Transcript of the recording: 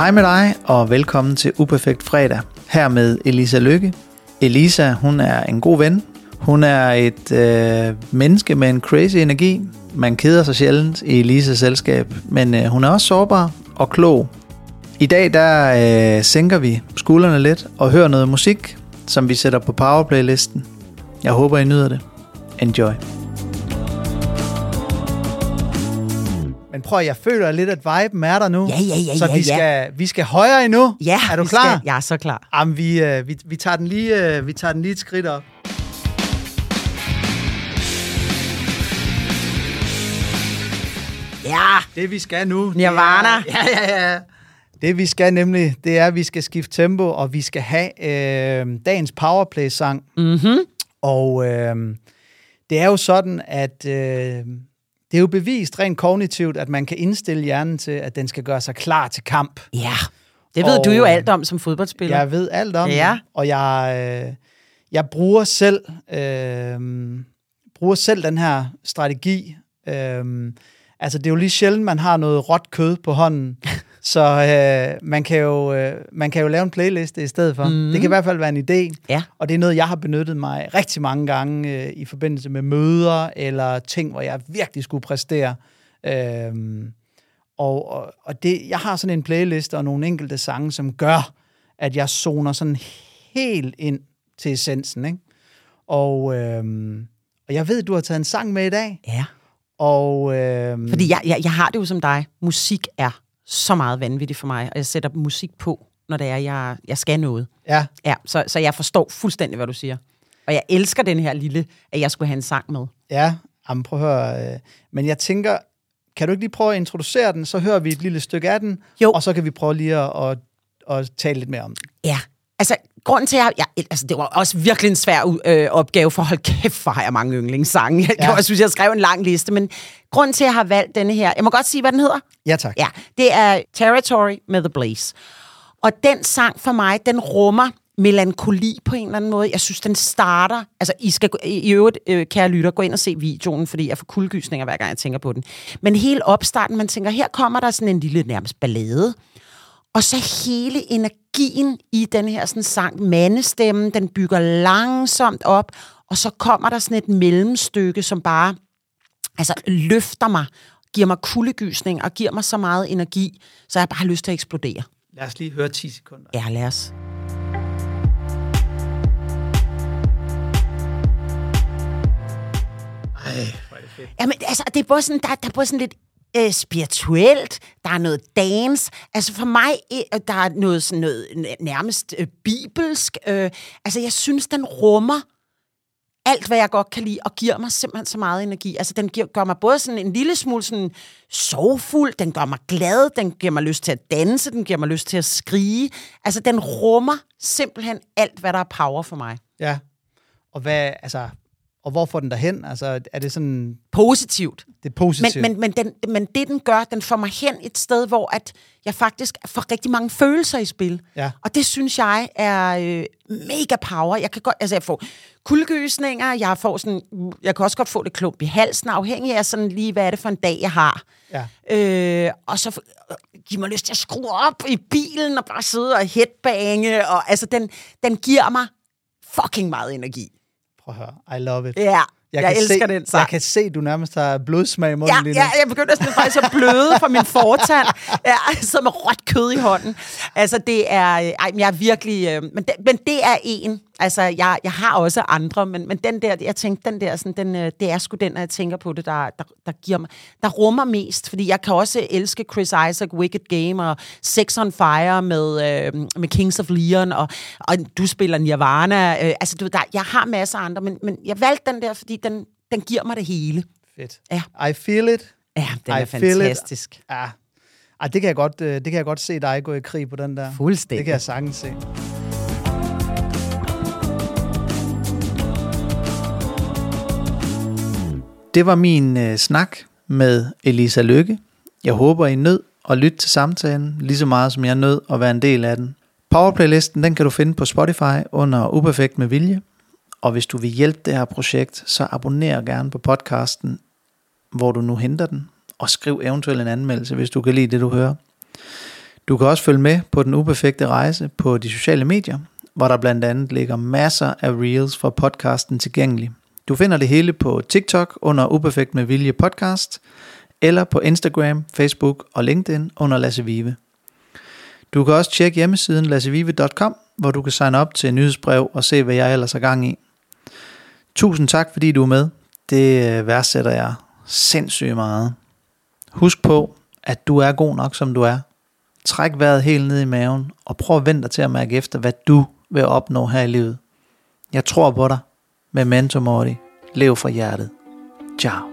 Hej med dig, og velkommen til Uperfekt Fredag. Her med Elisa Lykke. Elisa, hun er en god ven. Hun er et øh, menneske med en crazy energi. Man keder sig sjældent i Elisas selskab, men øh, hun er også sårbar og klog. I dag der øh, sænker vi skuldrene lidt og hører noget musik, som vi sætter på powerplaylisten. Jeg håber, I nyder det. Enjoy. Men prøv, jeg føler lidt, at viben er der nu. Ja, ja, ja, Så ja, vi, ja. skal, vi skal højere endnu. Ja, er du klar? Skal, jeg er så klar. Jamen, vi, øh, vi, vi, tager den lige, øh, vi tager den lige et skridt op. Ja, Det vi skal nu... Nirvana. Det er, ja, ja, ja. Det vi skal nemlig, det er, at vi skal skifte tempo, og vi skal have øh, dagens powerplay-sang. mm-hmm. Og øh, det er jo sådan, at øh, det er jo bevist rent kognitivt, at man kan indstille hjernen til, at den skal gøre sig klar til kamp. ja. Det ved Og- du jo alt om som fodboldspiller. Jeg ved alt om Ja. det, og jeg, øh, jeg bruger selv øh, bruger selv den her strategi. Øh, altså, det er jo lige sjældent, man har noget råt kød på hånden, så øh, man, kan jo, øh, man kan jo lave en playliste i stedet for. Mm. Det kan i hvert fald være en idé, Ja. og det er noget, jeg har benyttet mig rigtig mange gange øh, i forbindelse med møder eller ting, hvor jeg virkelig skulle præstere. Øh, og, og, og det, jeg har sådan en playliste og nogle enkelte sange, som gør, at jeg zoner sådan helt ind til essensen. Ikke? Og, øhm, og jeg ved, du har taget en sang med i dag. Ja. Og, øhm, Fordi jeg, jeg, jeg har det jo som dig. Musik er så meget vanvittigt for mig, og jeg sætter musik på, når det er, jeg, jeg skal noget. Ja, Ja, så, så jeg forstår fuldstændig, hvad du siger. Og jeg elsker den her lille, at jeg skulle have en sang med. ja. Jamen, prøv at høre. Øh, men jeg tænker, kan du ikke lige prøve at introducere den? Så hører vi et lille stykke af den, Jo. og så kan vi prøve lige at, at, at tale lidt mere om den. Ja. Altså, grunden til, at jeg, jeg, altså, det var også virkelig en svær øh, opgave, for hold kæft, hvor har jeg mange yndlingssange. Jeg Ja. også synes, jeg skrev en lang liste, men grunden til, at jeg har valgt denne her, jeg må godt sige, hvad den hedder. Ja, tak. Ja, det er Territory med The Blaze. Og den sang for mig, den rummer melankoli på en eller anden måde. Jeg synes, den starter... Altså, I skal i øvrigt, øh, kære lytter, gå ind og se videoen, fordi jeg får kuldegysninger, hver gang jeg tænker på den. Men hele opstarten, man tænker, her kommer der sådan en lille nærmest ballade. Og så hele energien i den her sådan sang, mandestemmen, den bygger langsomt op, og så kommer der sådan et mellemstykke, som bare altså, løfter mig, giver mig kuldegysning og giver mig så meget energi, så jeg bare har lyst til at eksplodere. Lad os lige høre 10 sekunder. Ja, lad os. Ej. Jamen, altså, det er både sådan, der, der er både sådan lidt øh, spirituelt, der er noget dance. Altså for mig, øh, der er noget sådan noget nærmest øh, bibelsk. Øh, altså jeg synes, den rummer alt, hvad jeg godt kan lide, og giver mig simpelthen så meget energi. Altså, den giver, gør mig både sådan en lille smule sådan sorgfuld, den gør mig glad, den giver mig lyst til at danse, den giver mig lyst til at skrige. Altså, den rummer simpelthen alt, hvad der er power for mig. Ja. Og hvad, altså, og hvor får den derhen? Altså, er det sådan, Positivt. det er positivt? Men, men, men, den, men det, den gør, den får mig hen et sted, hvor at jeg faktisk får rigtig mange følelser i spil. Ja. Og det synes jeg er øh, mega power. Jeg kan godt, altså jeg får kuldegysninger, jeg får sådan, jeg kan også godt få det klump i halsen, afhængig af sådan lige, hvad er det for en dag, jeg har. Ja. Øh, og så øh, giver mig lyst til at skrue op i bilen og bare sidde og headbange. Og, altså, den, den giver mig fucking meget energi. Prøv at høre. I love it. Ja, jeg, jeg elsker se, den sang. Jeg kan se, du nærmest har blodsmag i munden Ja, lige nu. ja, jeg begyndte sådan faktisk at bløde fra min fortand. Ja, med råt kød i hånden. Altså, det er... øh, Ej, men jeg er virkelig... Øh, men, det, men det er en. Altså, jeg, jeg har også andre, men, men den der, jeg tænkte, den der, sådan, den, øh, det er sgu den, når jeg tænker på det, der, der, der giver mig... Der rummer mest, fordi jeg kan også elske Chris Isaac, Wicked Game og Sex on Fire med, øh, med Kings of Leon, og, og du spiller Nirvana. Øh, altså, du, der, jeg har masser af andre, men, men jeg valgte den der, fordi den, den giver mig det hele. Fedt. Ja. I feel it. Ja, den er I it. fantastisk. Ja. Ej, det kan, jeg godt, øh, det kan jeg godt se dig gå i krig på den der. Fuldstændig. Det kan jeg sagtens se. Det var min øh, snak med Elisa Lykke. Jeg håber, I nød at lytte til samtalen, lige så meget som jeg nød at være en del af den. Powerplaylisten, den kan du finde på Spotify under Uperfekt med Vilje. Og hvis du vil hjælpe det her projekt, så abonner gerne på podcasten, hvor du nu henter den, og skriv eventuelt en anmeldelse, hvis du kan lide det, du hører. Du kan også følge med på den uperfekte rejse på de sociale medier, hvor der blandt andet ligger masser af reels fra podcasten tilgængelig. Du finder det hele på TikTok under Uperfekt med Vilje podcast, eller på Instagram, Facebook og LinkedIn under Lasse Vive. Du kan også tjekke hjemmesiden lassevive.com, hvor du kan signe op til nyhedsbrev og se, hvad jeg ellers har gang i. Tusind tak, fordi du er med. Det øh, værdsætter jeg sindssygt meget. Husk på, at du er god nok, som du er. Træk vejret helt ned i maven, og prøv at vente dig til at mærke efter, hvad du vil opnå her i livet. Jeg tror på dig. Memento mori. Lev fra hjertet. Ciao.